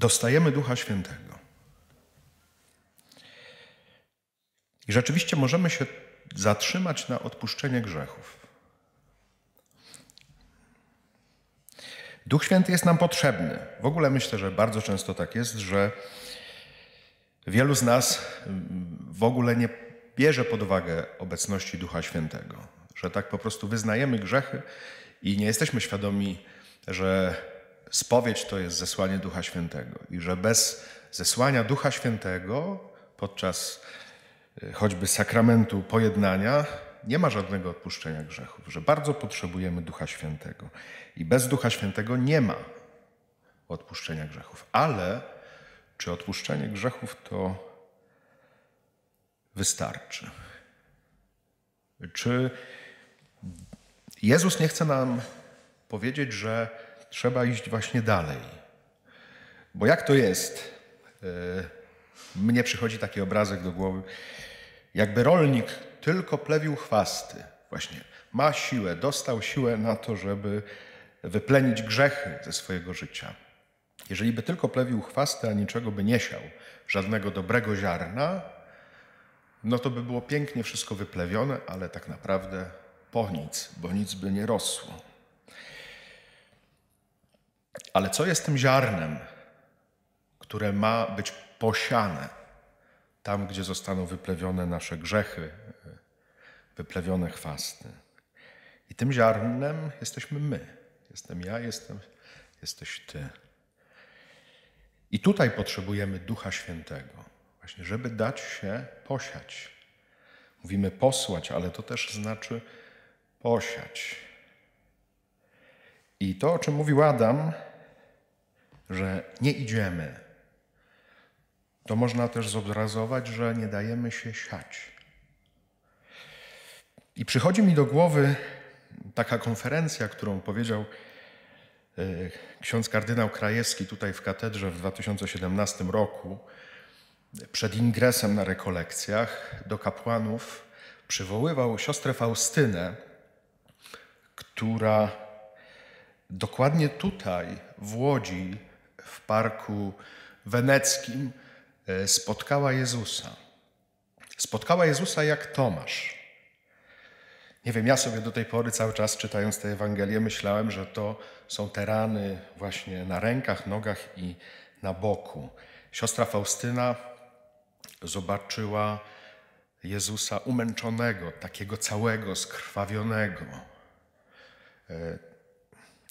dostajemy Ducha Świętego. I rzeczywiście możemy się zatrzymać na odpuszczenie grzechów. Duch Święty jest nam potrzebny. W ogóle myślę, że bardzo często tak jest, że wielu z nas w ogóle nie bierze pod uwagę obecności Ducha Świętego. Że tak po prostu wyznajemy grzechy i nie jesteśmy świadomi, że spowiedź to jest zesłanie Ducha Świętego i że bez zesłania Ducha Świętego podczas y, choćby sakramentu pojednania nie ma żadnego odpuszczenia grzechów, że bardzo potrzebujemy Ducha Świętego i bez Ducha Świętego nie ma odpuszczenia grzechów. Ale czy odpuszczenie grzechów to wystarczy? Czy Jezus nie chce nam powiedzieć, że trzeba iść właśnie dalej? Bo jak to jest? E, mnie przychodzi taki obrazek do głowy, jakby rolnik tylko plewił chwasty. Właśnie ma siłę, dostał siłę na to, żeby wyplenić grzechy ze swojego życia. Jeżeli by tylko plewił chwasty, a niczego by nie siał, żadnego dobrego ziarna, no to by było pięknie wszystko wyplewione, ale tak naprawdę po nic, bo nic by nie rosło. Ale co jest tym ziarnem, które ma być posiane tam, gdzie zostaną wyplewione nasze grzechy, wyplewione chwasty? I tym ziarnem jesteśmy my. Jestem ja, jestem, jesteś ty. I tutaj potrzebujemy Ducha Świętego, właśnie, żeby dać się posiać. Mówimy posłać, ale to też znaczy posiać. I to, o czym mówił Adam, że nie idziemy, to można też zobrazować, że nie dajemy się siać. I przychodzi mi do głowy taka konferencja, którą powiedział e, ksiądz kardynał Krajewski tutaj w katedrze w 2017 roku, przed ingresem na rekolekcjach do kapłanów przywoływał siostrę Faustynę, która dokładnie tutaj, w Łodzi, w parku weneckim, e, spotkała Jezusa. Spotkała Jezusa jak Tomasz. Nie wiem, ja sobie do tej pory cały czas czytając tę Ewangelię myślałem, że to są te rany właśnie na rękach, nogach i na boku. Siostra Faustyna zobaczyła Jezusa umęczonego, takiego całego, skrwawionego.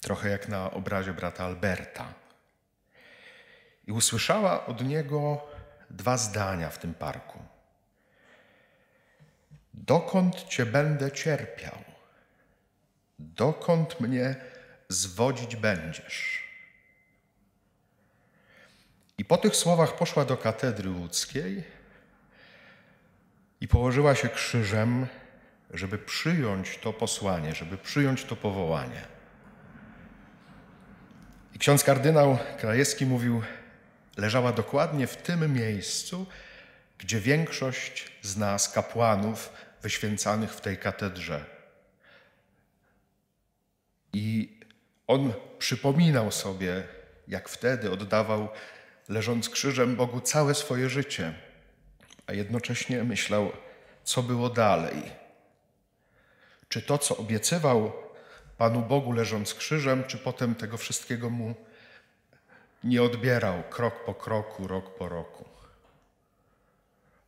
Trochę jak na obrazie brata Alberta. I usłyszała od niego dwa zdania w tym parku. Dokąd Cię będę cierpiał? Dokąd mnie zwodzić będziesz? I po tych słowach poszła do katedry łódzkiej i położyła się krzyżem, żeby przyjąć to posłanie, żeby przyjąć to powołanie. Ksiądz kardynał Krajewski mówił, leżała dokładnie w tym miejscu, gdzie większość z nas, kapłanów, wyświęcanych w tej katedrze. I on przypominał sobie, jak wtedy oddawał, leżąc krzyżem Bogu, całe swoje życie, a jednocześnie myślał, co było dalej. Czy to, co obiecywał Panu Bogu leżąc krzyżem, czy potem tego wszystkiego mu nie odbierał krok po kroku, rok po roku.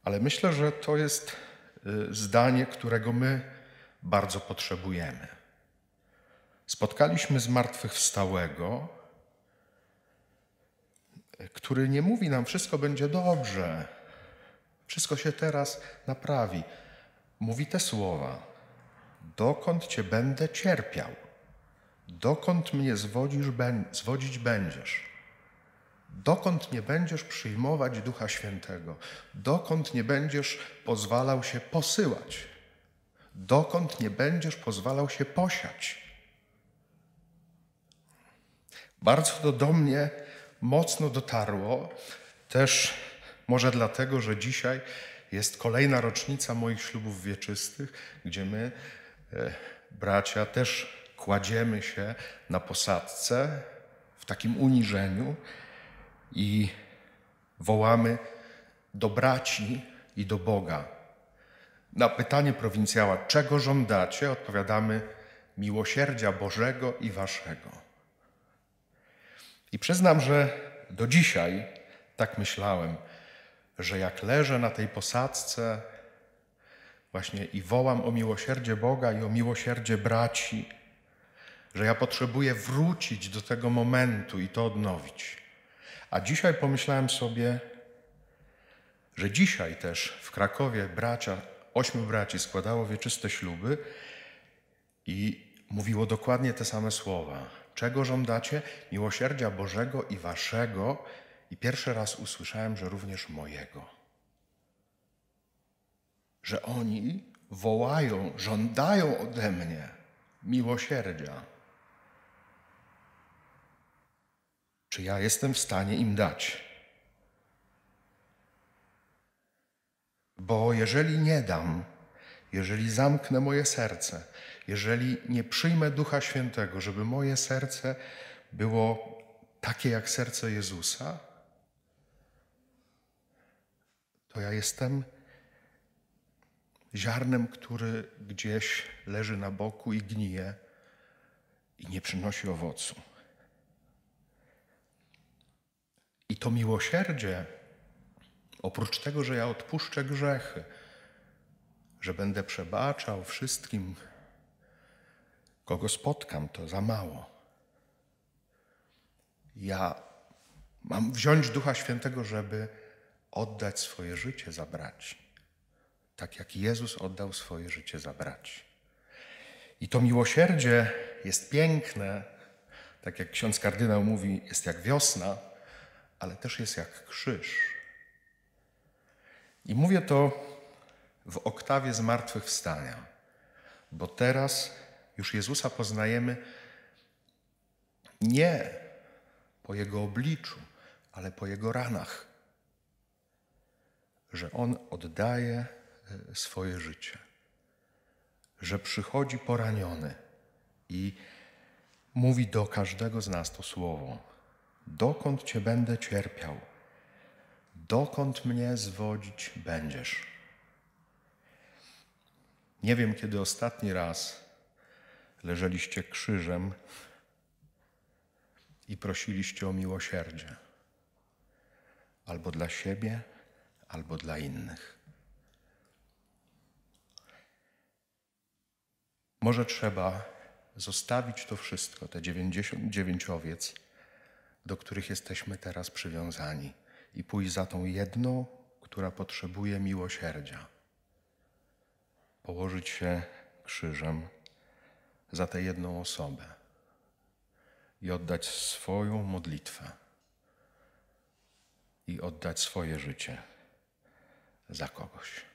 Ale myślę, że to jest y, zdanie, którego my bardzo potrzebujemy. Spotkaliśmy zmartwychwstałego, który nie mówi nam, wszystko będzie dobrze, wszystko się teraz naprawi. Mówi te słowa: Dokąd cię będę cierpiał? Dokąd mnie zwodzisz, zwodzić będziesz? Dokąd nie będziesz przyjmować Ducha Świętego, dokąd nie będziesz pozwalał się posyłać, dokąd nie będziesz pozwalał się posiać. Bardzo to do mnie mocno dotarło, też może dlatego, że dzisiaj jest kolejna rocznica moich ślubów wieczystych, gdzie my, bracia, też kładziemy się na posadce w takim uniżeniu i wołamy do braci i do Boga. Na pytanie prowincjała, czego żądacie, odpowiadamy miłosierdzia Bożego i Waszego. I przyznam, że do dzisiaj tak myślałem, że jak leżę na tej posadzce właśnie i wołam o miłosierdzie Boga i o miłosierdzie braci, że ja potrzebuję wrócić do tego momentu i to odnowić. A dzisiaj pomyślałem sobie, że dzisiaj też w Krakowie bracia, ośmiu braci składało wieczyste śluby i mówiło dokładnie te same słowa. Czego żądacie? Miłosierdzia Bożego i Waszego. I pierwszy raz usłyszałem, że również mojego. Że oni wołają, żądają ode mnie miłosierdzia. Czy ja jestem w stanie im dać? Bo jeżeli nie dam, jeżeli zamknę moje serce, jeżeli nie przyjmę Ducha Świętego, żeby moje serce było takie jak serce Jezusa, to ja jestem ziarnem, który gdzieś leży na boku i gnije i nie przynosi owocu. I to miłosierdzie, oprócz tego, że ja odpuszczę grzechy, że będę przebaczał wszystkim, kogo spotkam, to za mało. Ja mam wziąć Ducha Świętego, żeby oddać swoje życie za braci. Tak jak Jezus oddał swoje życie za. I to miłosierdzie jest piękne, tak jak ksiądz kardynał mówi, jest jak wiosna, ale też jest jak krzyż. I mówię to w oktawie zmartwychwstania, bo teraz już Jezusa poznajemy nie po Jego obliczu, ale po Jego ranach, że On oddaje swoje życie, że przychodzi poraniony i mówi do każdego z nas to słowo dokąd Cię będę cierpiał, dokąd mnie zwodzić będziesz. Nie wiem, kiedy ostatni raz leżeliście krzyżem i prosiliście o miłosierdzie, albo dla siebie, albo dla innych. Może trzeba zostawić to wszystko, te 99 owiec do których jesteśmy teraz przywiązani, i pójść za tą jedną, która potrzebuje miłosierdzia. Położyć się krzyżem za tę jedną osobę i oddać swoją modlitwę i oddać swoje życie za kogoś.